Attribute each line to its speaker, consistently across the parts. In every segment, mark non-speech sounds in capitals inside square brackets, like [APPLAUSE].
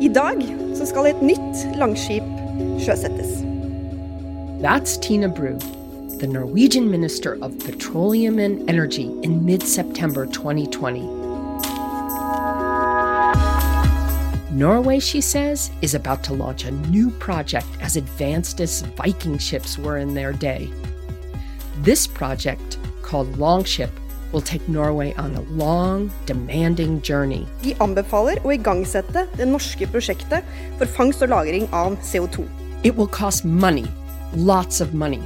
Speaker 1: I dag så skal et nytt langskip sjøsettes.
Speaker 2: That's Tina Bru, the Norwegian Minister of Petroleum and Energy in mid September 2020. Norway, she says, is about to launch a new project as advanced as Viking ships were in their day. This project, called Longship, will take Norway on a long, demanding journey.
Speaker 1: De anbefaler å igangsette det norske prosjektet for fangst og lagring av CO2.
Speaker 2: It will cost money, lots of money.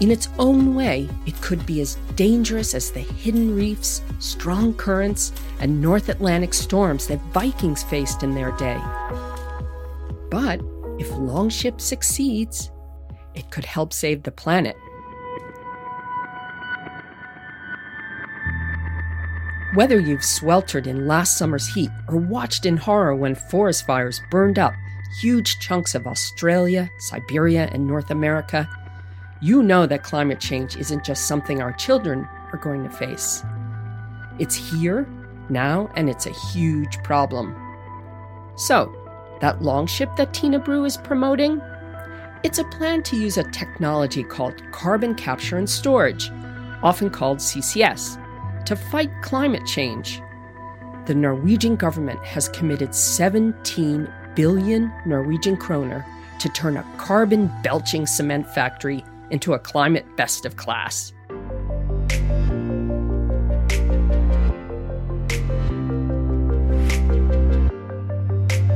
Speaker 2: In its own way, it could be as dangerous as the hidden reefs, strong currents, and North Atlantic storms that Vikings faced in their day. But if Longship succeeds, it could help save the planet. Whether you've sweltered in last summer's heat or watched in horror when forest fires burned up huge chunks of Australia, Siberia, and North America, you know that climate change isn't just something our children are going to face. It's here, now, and it's a huge problem. So, that longship that Tina Bru is promoting? It's a plan to use a technology called carbon capture and storage, often called CCS, to fight climate change. The Norwegian government has committed 17 billion Norwegian kroner to turn a carbon belching cement factory into a climate best of class.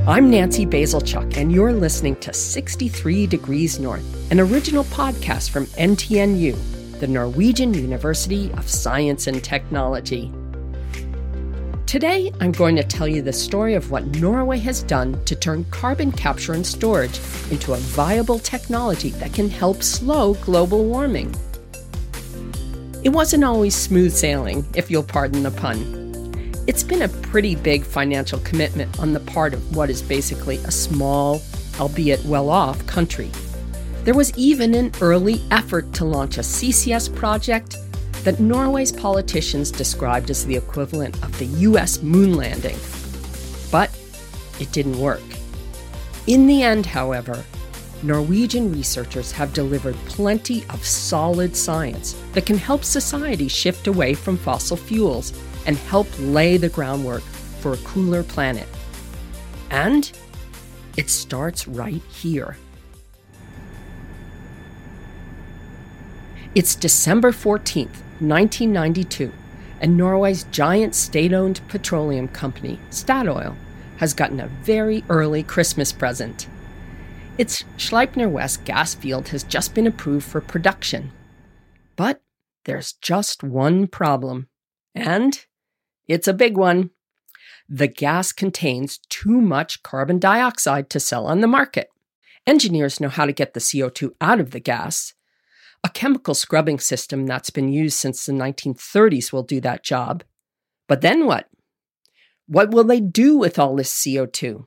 Speaker 2: I'm Nancy Bazilchuk, and you're listening to 63 Degrees North, an original podcast from NTNU, the Norwegian University of Science and Technology. Today, I'm going to tell you the story of what Norway has done to turn carbon capture and storage into a viable technology that can help slow global warming. It wasn't always smooth sailing, if you'll pardon the pun. It's been a pretty big financial commitment on the part of what is basically a small, albeit well off, country. There was even an early effort to launch a CCS project that Norway's politicians described as the equivalent of the US moon landing. But it didn't work. In the end, however, Norwegian researchers have delivered plenty of solid science that can help society shift away from fossil fuels and help lay the groundwork for a cooler planet. And it starts right here. It's December 14th, 1992, and Norway's giant state owned petroleum company, Statoil, has gotten a very early Christmas present. Its Sleipner West gas field has just been approved for production. But there's just one problem, and it's a big one. The gas contains too much carbon dioxide to sell on the market. Engineers know how to get the CO2 out of the gas, a chemical scrubbing system that's been used since the 1930s will do that job. But then what? What will they do with all this CO2?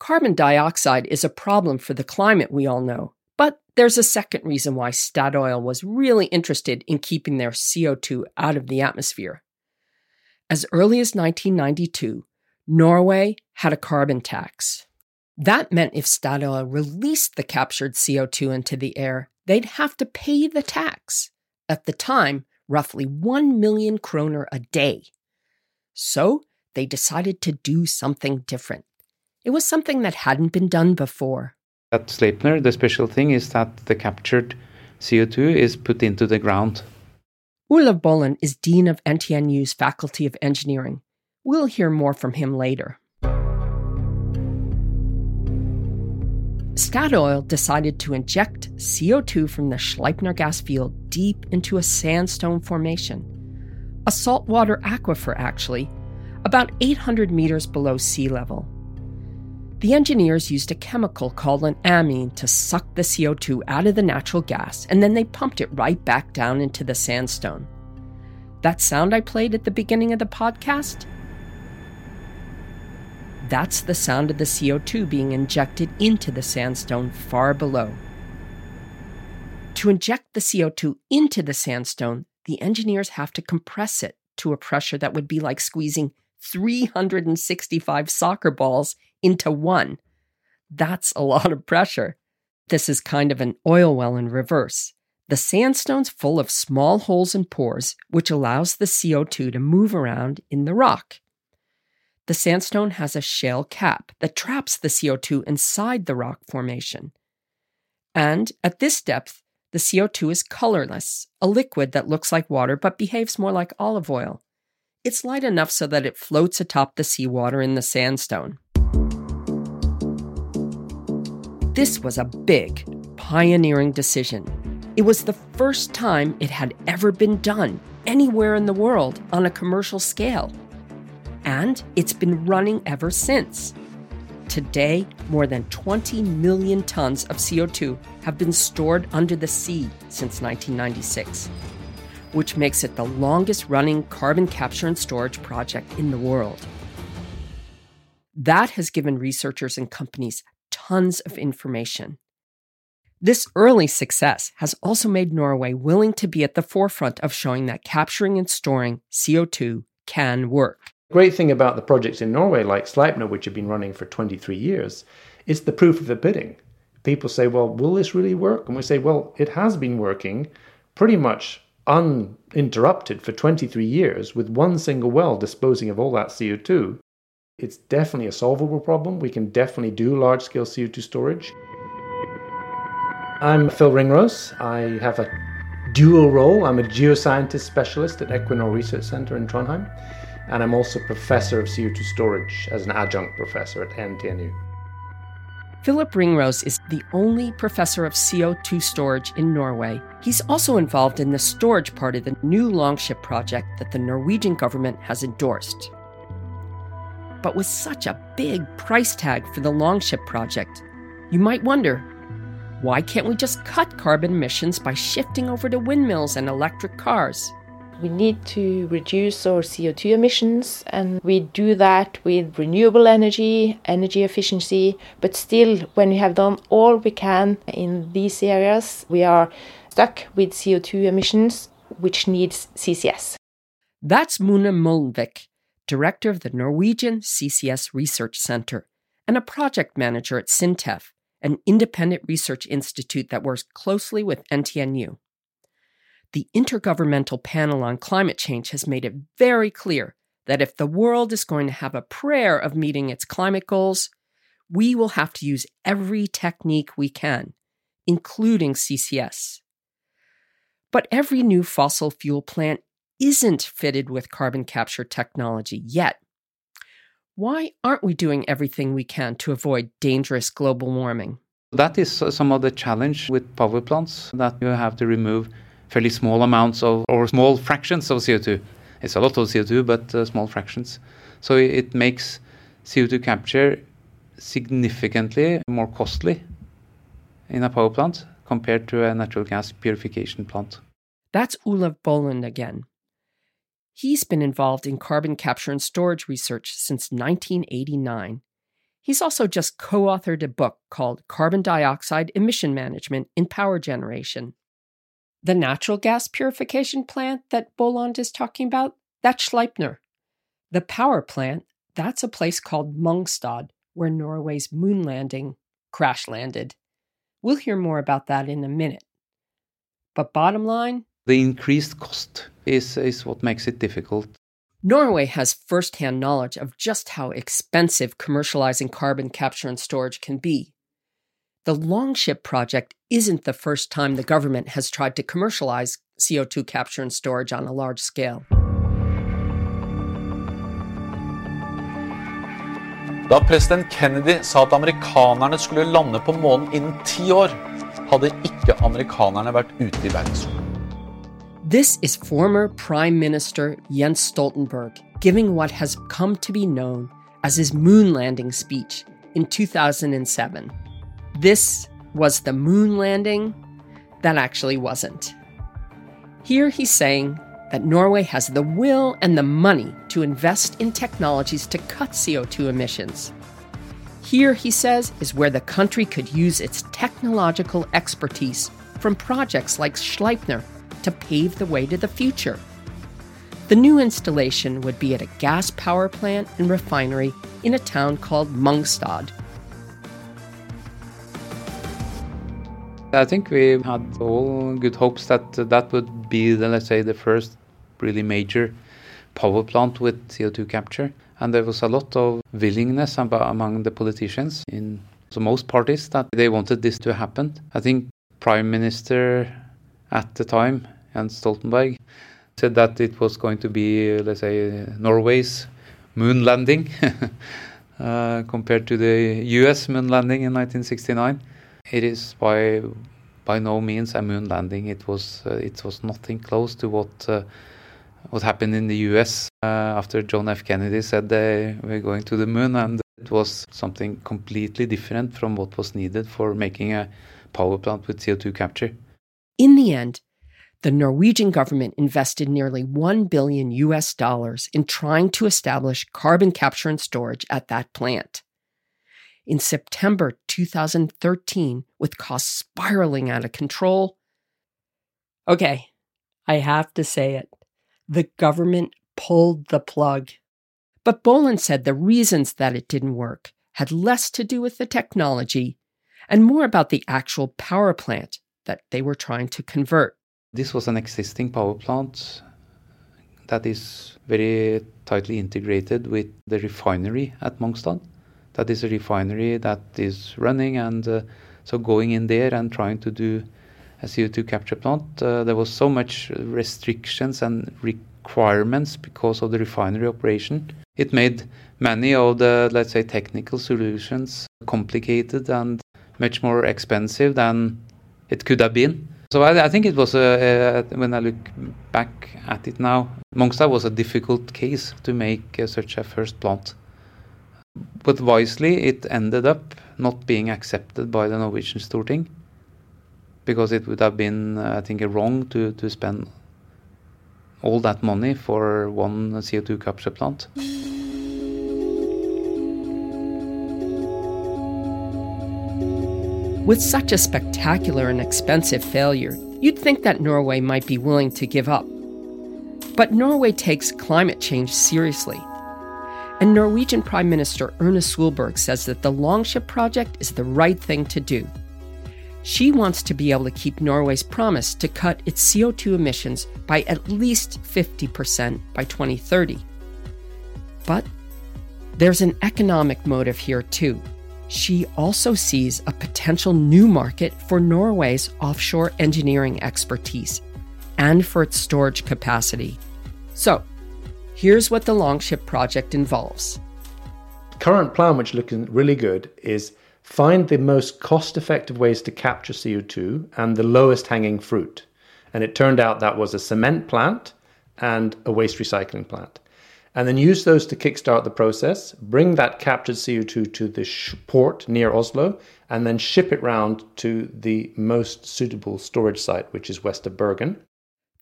Speaker 2: Carbon dioxide is a problem for the climate, we all know. But there's a second reason why Statoil was really interested in keeping their CO2 out of the atmosphere. As early as 1992, Norway had a carbon tax. That meant if Statoil released the captured CO2 into the air, they'd have to pay the tax. At the time, roughly 1 million kroner a day. So they decided to do something different. It was something that hadn't been done before.
Speaker 3: At Sleipner, the special thing is that the captured CO2 is put into the ground.
Speaker 2: Olav Bolland is Dean of NTNU's Faculty of Engineering. We'll hear more from him later. Statoil decided to inject CO2 from the Sleipner gas field deep into a sandstone formation, a saltwater aquifer, actually, about 800 meters below sea level. The engineers used a chemical called an amine to suck the CO2 out of the natural gas, and then they pumped it right back down into the sandstone. That sound I played at the beginning of the podcast? That's the sound of the CO2 being injected into the sandstone far below. To inject the CO2 into the sandstone, the engineers have to compress it to a pressure that would be like squeezing 365 soccer balls into one. That's a lot of pressure. This is kind of an oil well in reverse. The sandstone's full of small holes and pores, which allows the CO2 to move around in the rock. The sandstone has a shale cap that traps the CO2 inside the rock formation. And at this depth, the CO2 is colorless, a liquid that looks like water but behaves more like olive oil. It's light enough so that it floats atop the seawater in the sandstone. This was a big, pioneering decision. It was the first time it had ever been done anywhere in the world on a commercial scale. And it's been running ever since. Today, more than 20 million tons of CO2 have been stored under the sea since 1996, which makes it the longest running carbon capture and storage project in the world. That has given researchers and companies tons of information. This early success has also made Norway willing to be at the forefront of showing that capturing and storing CO2 can work.
Speaker 4: Great thing about the projects in Norway, like Sleipner, which have been running for 23 years, is the proof of the pudding. People say, well, will this really work? And we say, well, it has been working pretty much uninterrupted for 23 years with one single well disposing of all that CO2. It's definitely a solvable problem. We can definitely do large scale CO2 storage. I'm Phil Ringrose. I have a dual role. I'm a geoscientist specialist at Equinor Research Center in Trondheim, and I'm also professor of CO2 storage as an adjunct professor at NTNU.
Speaker 2: Philip Ringrose is the only professor of CO2 storage in Norway. He's also involved in the storage part of the new Longship project that the Norwegian government has endorsed. But with such a big price tag for the Longship project, you might wonder why can't we just cut carbon emissions by shifting over to windmills and electric cars?
Speaker 5: We need to reduce our CO2 emissions, and we do that with renewable energy, energy efficiency. But still, when we have done all we can in these areas, we are stuck with CO2 emissions, which needs CCS.
Speaker 2: That's Mona Molnvik, director of the Norwegian CCS Research Center and a project manager at SINTEF, an independent research institute that works closely with NTNU. The Intergovernmental Panel on Climate Change has made it very clear that if the world is going to have a prayer of meeting its climate goals, we will have to use every technique we can, including CCS. But every new fossil fuel plant isn't fitted with carbon capture technology yet. Why aren't we doing everything we can to avoid dangerous global warming?
Speaker 3: That is uh, some of the challenge with power plants that you have to remove fairly small amounts of or small fractions of CO2. It's a lot of CO2, but uh, small fractions. So it makes CO2 capture significantly more costly in a power plant compared to a natural gas purification plant.
Speaker 2: That's Olav Bolland again. He's been involved in carbon capture and storage research since 1989. He's also just co authored a book called Carbon Dioxide Emission Management in Power Generation. The natural gas purification plant that Bolland is talking about, that's Sleipner. The power plant, that's a place called Mongstad, where Norway's moon landing crash landed. We'll hear more about that in a minute. But bottom line,
Speaker 3: the increased cost is, is what makes it difficult.
Speaker 2: Norway has firsthand knowledge of just how expensive commercializing carbon capture and storage can be. The Longship project isn't the first time the government has tried to commercialize CO2 capture and storage on a large scale.
Speaker 6: Da president Kennedy sa at amerikanerne skulle lande på månen innen ti år, hadde ikke amerikanerne vært ute i verdensrommet.
Speaker 2: This is former Prime Minister Jens Stoltenberg giving what has come to be known as his moon landing speech in 2007. This was the moon landing that actually wasn't. Here he's saying that Norway has the will and the money to invest in technologies to cut CO2 emissions. Here, he says, is where the country could use its technological expertise from projects like Sleipner to pave the way to the future. The new installation would be at a gas power plant and refinery in a town called Mongstad.
Speaker 3: I think we had all good hopes that that would be, the, let's say, the first really major power plant with CO2 capture. And there was a lot of willingness among the politicians in so most parties that they wanted this to happen. I think Prime Minister at the time, Jens Stoltenberg, said that it was going to be, let's say, Norway's moon landing [LAUGHS] uh, compared to the US moon landing in 1969. It is by by no means a moon landing. It was uh, it was nothing close to what uh, what happened in the US uh, after John F. Kennedy said they were going to the moon, and it was something completely different from what was needed for making a power plant with CO2 capture.
Speaker 2: In the end, the Norwegian government invested nearly 1 billion US dollars in trying to establish carbon capture and storage at that plant. In September 2013, with costs spiraling out of control, okay, I have to say it. The government pulled the plug. But Bolland said the reasons that it didn't work had less to do with the technology and more about the actual power plant that they were trying to convert.
Speaker 3: This was an existing power plant that is very tightly integrated with the refinery at Mongstad. That is a refinery that is running, and uh, so going in there and trying to do a CO2 capture plant, uh, there was so much restrictions and requirements because of the refinery operation. It made many of the, let's say, technical solutions complicated and much more expensive than it could have been. So I, I think it was a, a, when I look back at it now, Mongstad was a difficult case to make uh, such a first plant. But wisely, it ended up not being accepted by the Norwegian Storting because it would have been, I think, wrong to, to spend all that money for one CO2 capture plant.
Speaker 2: With such a spectacular and expensive failure, you'd think that Norway might be willing to give up. But Norway takes climate change seriously. And Norwegian Prime Minister Erna Solberg says that the Longship project is the right thing to do. She wants to be able to keep Norway's promise to cut its CO2 emissions by at least 50% by 2030. But there's an economic motive here too she also sees a potential new market for Norway's offshore engineering expertise and for its storage capacity. So, here's what the Longship project involves.
Speaker 4: Current plan, which looks really good, is find the most cost effective ways to capture CO2 and the lowest hanging fruit. And it turned out that was a cement plant and a waste recycling plant and then use those to kickstart the process, bring that captured CO2 to the port near Oslo, and then ship it round to the most suitable storage site, which is west of Bergen.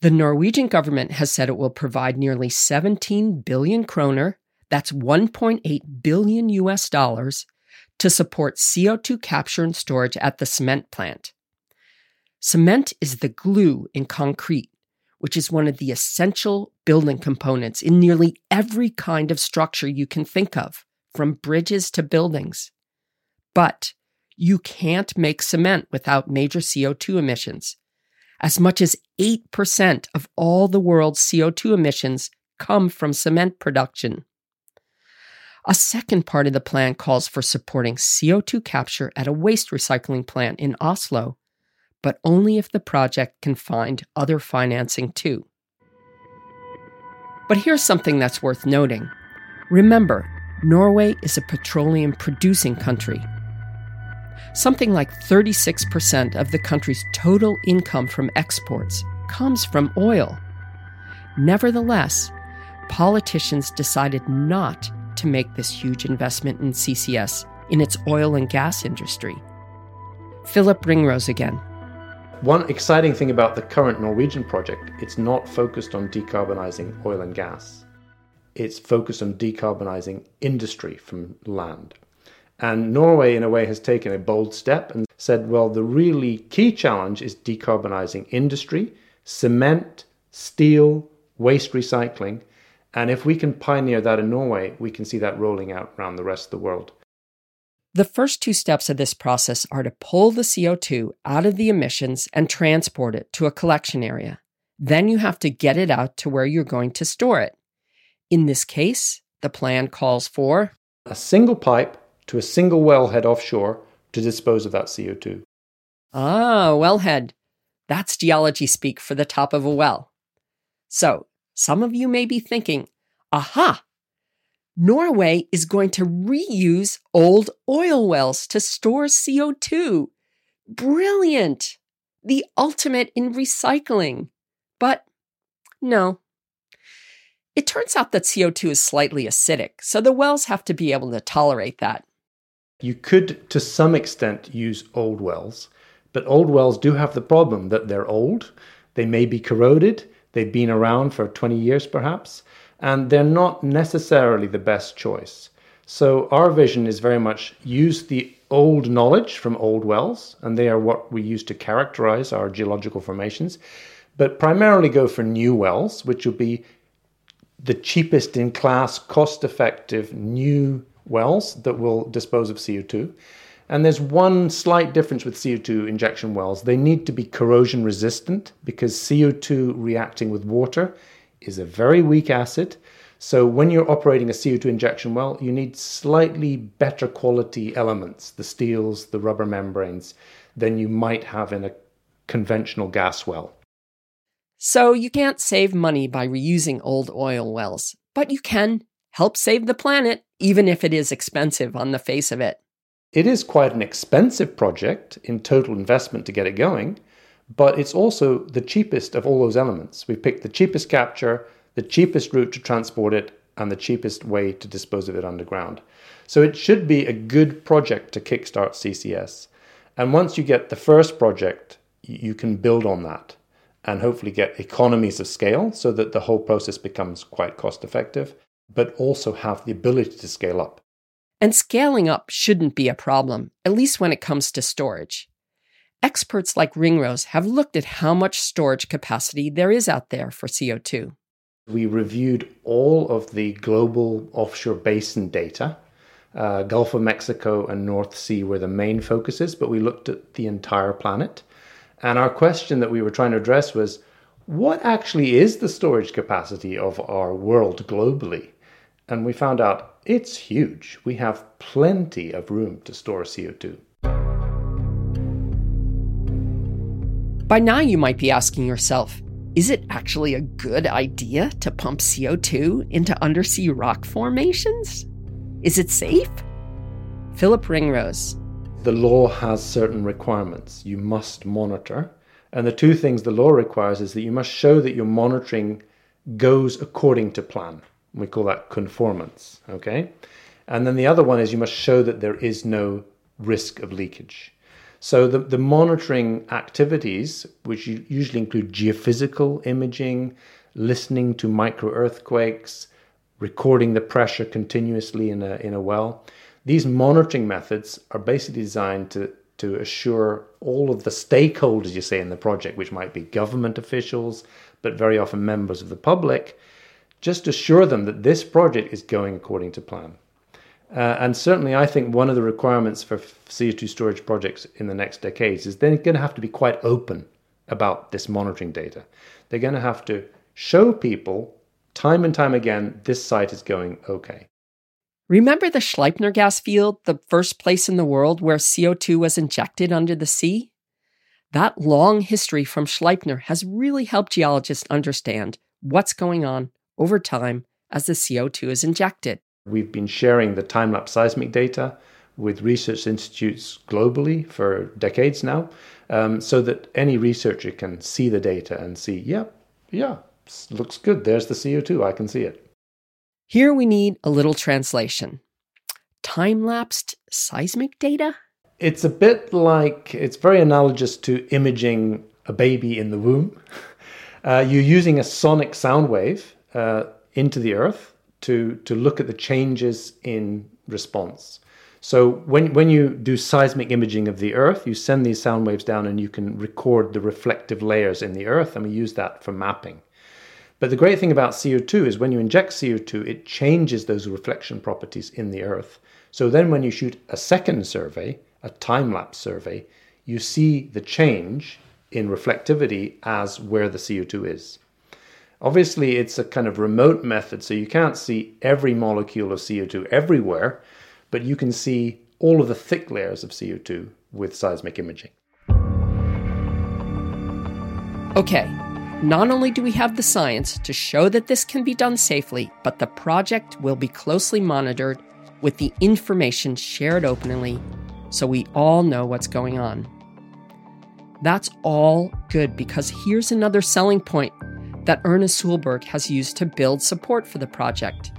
Speaker 2: The Norwegian government has said it will provide nearly 17 billion kroner, that's 1.8 billion US dollars, to support CO2 capture and storage at the cement plant. Cement is the glue in concrete which is one of the essential building components in nearly every kind of structure you can think of, from bridges to buildings. But you can't make cement without major CO2 emissions. As much as 8% of all the world's CO2 emissions come from cement production. A second part of the plan calls for supporting CO2 capture at a waste recycling plant in Oslo but only if the project can find other financing too. But here's something that's worth noting. Remember, Norway is a petroleum producing country. Something like 36% of the country's total income from exports comes from oil. Nevertheless, politicians decided not to make this huge investment in CCS in its oil and gas industry. Philip Ringrose again.
Speaker 4: One exciting thing about the current Norwegian project, it's not focused on decarbonizing oil and gas. It's focused on decarbonizing industry from land. And Norway, in a way, has taken a bold step and said, well, the really key challenge is decarbonizing industry, cement, steel, waste recycling. And if we can pioneer that in Norway, we can see that rolling out around the rest of the world.
Speaker 2: The first two steps of this process are to pull the CO2 out of the emissions and transport it to a collection area. Then you have to get it out to where you're going to store it. In this case, the plan calls for
Speaker 4: a single pipe to a single wellhead offshore to dispose of that CO2.
Speaker 2: Ah, wellhead. That's geology speak for the top of a well. So, some of you may be thinking, aha, Norway is going to reuse old oil wells to store CO2. Brilliant! The ultimate in recycling. But no. It turns out that CO2 is slightly acidic, so the wells have to be able to tolerate that.
Speaker 4: You could, to some extent, use old wells, but old wells do have the problem that they're old, they may be corroded, they've been around for 20 years perhaps, and they're not necessarily the best choice. So, our vision is very much use the old knowledge from old wells, and they are what we use to characterize our geological formations, but primarily go for new wells, which will be the cheapest in class, cost effective new wells that will dispose of CO2. And there's one slight difference with CO2 injection wells. They need to be corrosion resistant because CO2 reacting with water is a very weak acid. So when you're operating a CO2 injection well, you need slightly better quality elements, the steels, the rubber membranes, than you might have in a conventional gas well.
Speaker 2: So you can't save money by reusing old oil wells, but you can help save the planet, even if it is expensive on the face of it.
Speaker 4: It is quite an expensive project in total investment to get it going, but it's also the cheapest of all those elements. We've picked the cheapest capture, the cheapest route to transport it, and the cheapest way to dispose of it underground. So it should be a good project to kickstart CCS. And once you get the first project, you can build on that and hopefully get economies of scale so that the whole process becomes quite cost effective, but also have the ability to scale up.
Speaker 2: And scaling up shouldn't be a problem, at least when it comes to storage. Experts like Ringrose have looked at how much storage capacity there is out there for CO2.
Speaker 4: We reviewed all of the global offshore basin data. Uh, Gulf of Mexico and North Sea were the main focuses, but we looked at the entire planet. And our question that we were trying to address was what actually is the storage capacity of our world globally? And we found out it's huge. We have plenty of room to store CO2.
Speaker 2: By now, you might be asking yourself is it actually a good idea to pump CO2 into undersea rock formations? Is it safe? Philip Ringrose,
Speaker 4: the law has certain requirements you must monitor. And the two things the law requires is that you must show that your monitoring goes according to plan. We call that conformance. Okay. And then the other one is you must show that there is no risk of leakage. So the, the monitoring activities, which usually include geophysical imaging, listening to micro earthquakes, recording the pressure continuously in a, in a well, these monitoring methods are basically designed to, to assure all of the stakeholders, you say, in the project, which might be government officials, but very often members of the public, just assure them that this project is going according to plan. Uh, and certainly, I think one of the requirements for CO2 storage projects in the next decades is they're going to have to be quite open about this monitoring data. They're going to have to show people time and time again this site is going okay.
Speaker 2: Remember the Sleipner gas field, the first place in the world where CO2 was injected under the sea? That long history from Sleipner has really helped geologists understand what's going on over time as the CO2 is injected.
Speaker 4: We've been sharing the time lapse seismic data with research institutes globally for decades now, um, so that any researcher can see the data and see, yeah, yeah, looks good. There's the CO2. I can see it.
Speaker 2: Here we need a little translation. Time lapsed seismic data?
Speaker 4: It's a bit like, it's very analogous to imaging a baby in the womb. [LAUGHS] Uh, you're using a sonic sound wave uh, into the earth to, to look at the changes in response. So when, when you do seismic imaging of the earth, you send these sound waves down and you can record the reflective layers in the earth, and we use that for mapping. But the great thing about CO2 is when you inject CO2, it changes those reflection properties in the earth. So then when you shoot a second survey, a time lapse survey, you see the change in reflectivity as where the CO2 is. Obviously, it's a kind of remote method, so you can't see every molecule of CO2 everywhere, but you can see all of the thick layers of CO2 with seismic imaging.
Speaker 2: Okay, not only do we have the science to show that this can be done safely, but the project will be closely monitored with the information shared openly so we all know what's going on. That's all good because here's another selling point that Erna Solberg has used to build support for the project.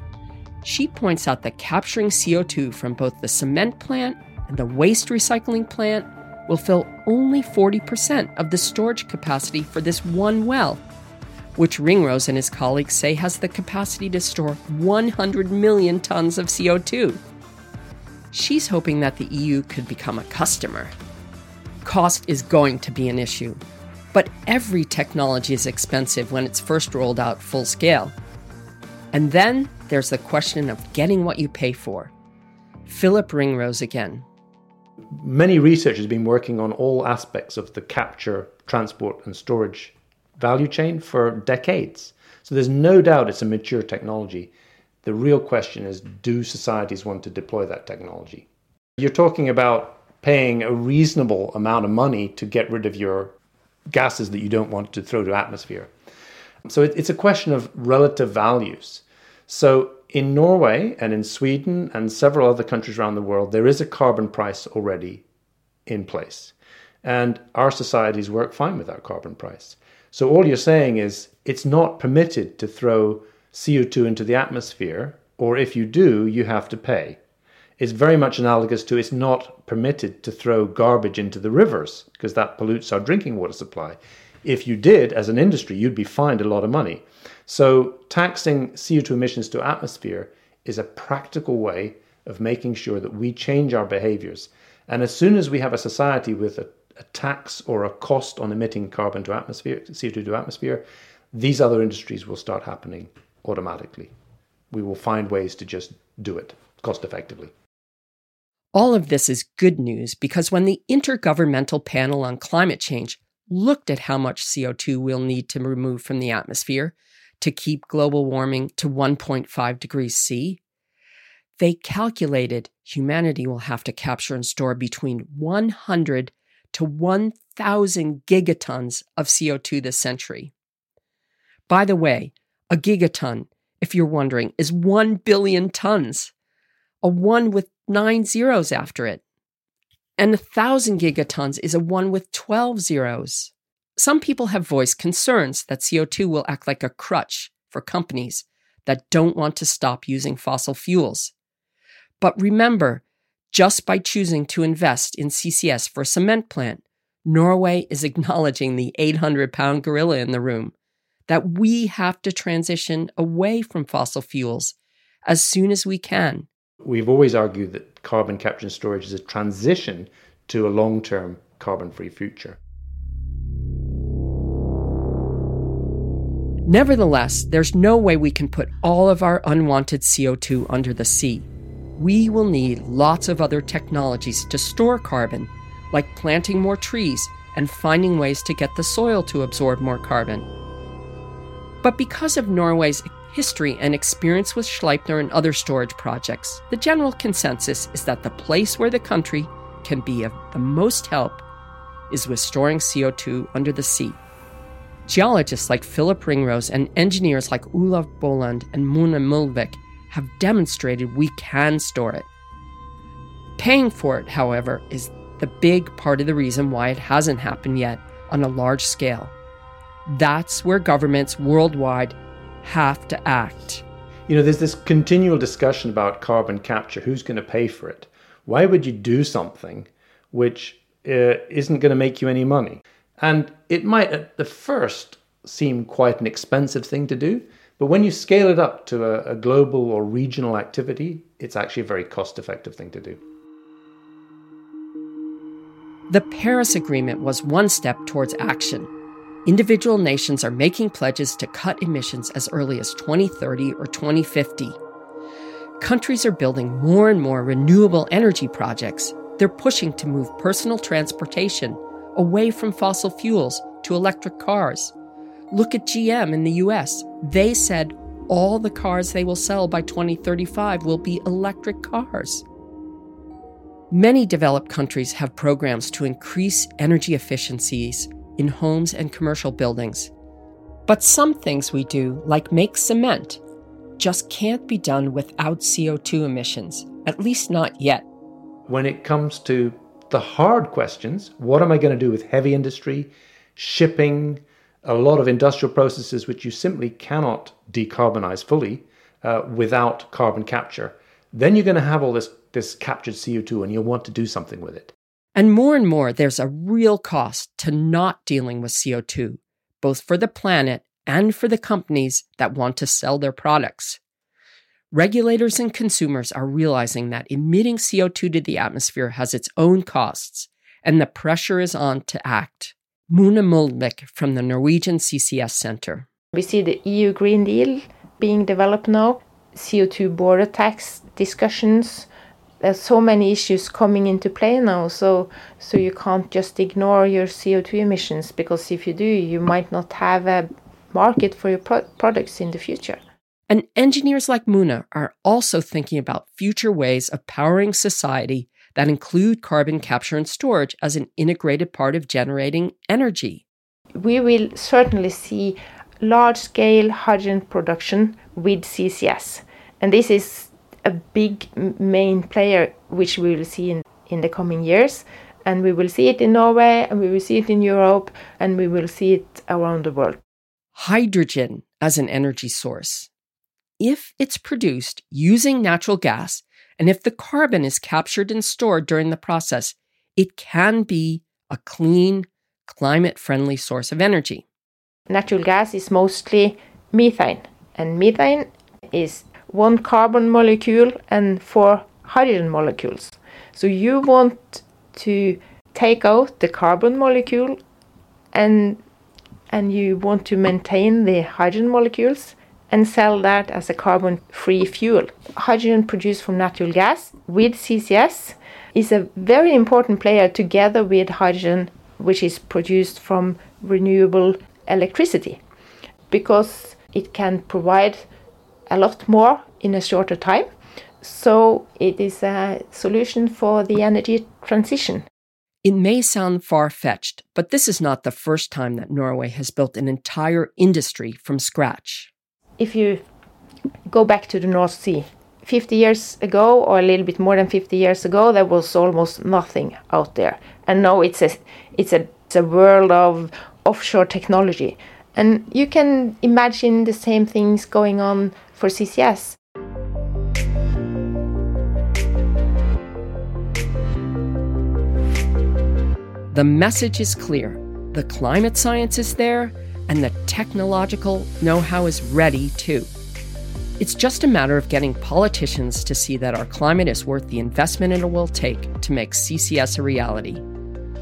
Speaker 2: She points out that capturing CO2 from both the cement plant and the waste recycling plant will fill only 40% of the storage capacity for this one well, which Ringrose and his colleagues say has the capacity to store 100 million tons of CO2. She's hoping that the EU could become a customer. Cost is going to be an issue, but every technology is expensive when it's first rolled out full scale. And then there's the question of getting what you pay for. Philip Ringrose again.
Speaker 4: Many researchers have been working on all aspects of the capture, transport, and storage value chain for decades. So there's no doubt it's a mature technology. The real question is do societies want to deploy that technology? You're talking about paying a reasonable amount of money to get rid of your gases that you don't want to throw to atmosphere. So it, it's a question of relative values. So in Norway and in Sweden and several other countries around the world, there is a carbon price already in place. And our societies work fine with that carbon price. So all you're saying is it's not permitted to throw CO2 into the atmosphere, or if you do, you have to pay. It's very much analogous to it's not permitted to throw garbage into the rivers because that pollutes our drinking water supply. If you did, as an industry, you'd be fined a lot of money. So, taxing CO2 emissions to atmosphere is a practical way of making sure that we change our behaviors. And as soon as we have a society with a, a tax or a cost on emitting carbon to atmosphere, CO2 to atmosphere, these other industries will start happening automatically. We will find ways to just do it cost effectively.
Speaker 2: All of this is good news because when the Intergovernmental Panel on Climate Change looked at how much CO2 we'll need to remove from the atmosphere to keep global warming to 1.5 degrees C, they calculated humanity will have to capture and store between 100 to 1,000 gigatons of CO2 this century. By the way, a gigaton, if you're wondering, is 1 billion tons, a one with nine zeros after it. And a thousand gigatons is a one with 12 zeros. Some people have voiced concerns that CO2 will act like a crutch for companies that don't want to stop using fossil fuels. But remember, just by choosing to invest in CCS for a cement plant, Norway is acknowledging the 800 pound gorilla in the room that we have to transition away from fossil fuels as soon as we can.
Speaker 4: We've always argued that carbon capture and storage is a transition to a long term carbon free future.
Speaker 2: Nevertheless, there's no way we can put all of our unwanted CO2 under the sea. We will need lots of other technologies to store carbon, like planting more trees and finding ways to get the soil to absorb more carbon. But because of Norway's history and experience with Sleipner and other storage projects, the general consensus is that the place where the country can be of the most help is with storing CO2 under the sea. Geologists like Philip Ringrose and engineers like Olav Bolland and Mona Molnvik have demonstrated we can store it. Paying for it, however, is the big part of the reason why it hasn't happened yet on a large scale. That's where governments worldwide have to act.
Speaker 4: You know, there's this continual discussion about carbon capture. Who's going to pay for it? Why would you do something which uh, isn't going to make you any money? And it might at the first seem quite an expensive thing to do, but when you scale it up to a, a global or regional activity, it's actually a very cost effective thing to do.
Speaker 2: The Paris Agreement was one step towards action individual nations are making pledges to cut emissions as early as 2030 or 2050. Countries are building more and more renewable energy projects. They're pushing to move personal transportation away from fossil fuels to electric cars. Look at GM in the US. They said all the cars they will sell by 2035 will be electric cars. Many developed countries have programs to increase energy efficiencies in homes and commercial buildings. But some things we do, like make cement, just can't be done without CO2 emissions, at least not yet.
Speaker 4: When it comes to the hard questions, what am I going to do with heavy industry, shipping, a lot of industrial processes which you simply cannot decarbonize fully uh, without carbon capture, then you're going to have all this, this captured CO2 and you'll want to do something with it.
Speaker 2: And more and more, there's a real cost to not dealing with CO2, both for the planet and for the companies that want to sell their products. Regulators and consumers are realizing that emitting CO2 to the atmosphere has its own costs, and the pressure is on to act. Mona Molnvik from the Norwegian CCS Center.
Speaker 5: We see the EU Green Deal being developed now, CO2 border tax discussions. There's so many issues coming into play now, so so you can't just ignore your CO2 emissions because if you do, you might not have a market for your pro- products in the future.
Speaker 2: And engineers like Muna are also thinking about future ways of powering society that include carbon capture and storage as an integrated part of generating energy.
Speaker 5: We will certainly see large scale hydrogen production with CCS. And this is a big main player which we will see in, in the coming years. And we will see it in Norway, and we will see it in Europe, and we will see it around the world.
Speaker 2: Hydrogen as an energy source. If it's produced using natural gas, and if the carbon is captured and stored during the process, it can be a clean, climate friendly source of energy.
Speaker 5: Natural gas is mostly methane, and methane is one carbon molecule and four hydrogen molecules. So you want to take out the carbon molecule and and you want to maintain the hydrogen molecules and sell that as a carbon free fuel. Hydrogen produced from natural gas with CCS is a very important player together with hydrogen, which is produced from renewable electricity, because it can provide a lot more in a shorter time. So it is a solution for the energy transition.
Speaker 2: It may sound far fetched, but this is not the first time that Norway has built an entire industry from scratch
Speaker 5: if you go back to the North Sea, 50 years ago, or a little bit more than 50 years ago, there was almost nothing out there. And now it's a, it's a, it's a world of offshore technology. And you can imagine the same things going on for CCS.
Speaker 2: The message is clear. The climate science is there, and the technological know how is ready too. It's just a matter of getting politicians to see that our climate is worth the investment it will take to make CCS a reality.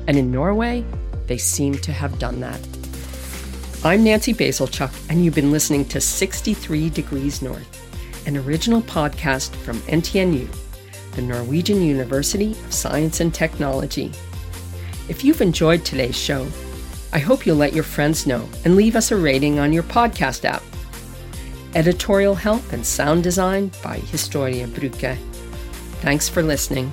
Speaker 2: And in Norway, they seem to have done that. I'm Nancy Bazilchuk, and you've been listening to 63 Degrees North, an original podcast from NTNU, the Norwegian University of Science and Technology. If you've enjoyed today's show, I hope you'll let your friends know and leave us a rating on your podcast app. Editorial help and sound design by Historia Bruke. Thanks for listening.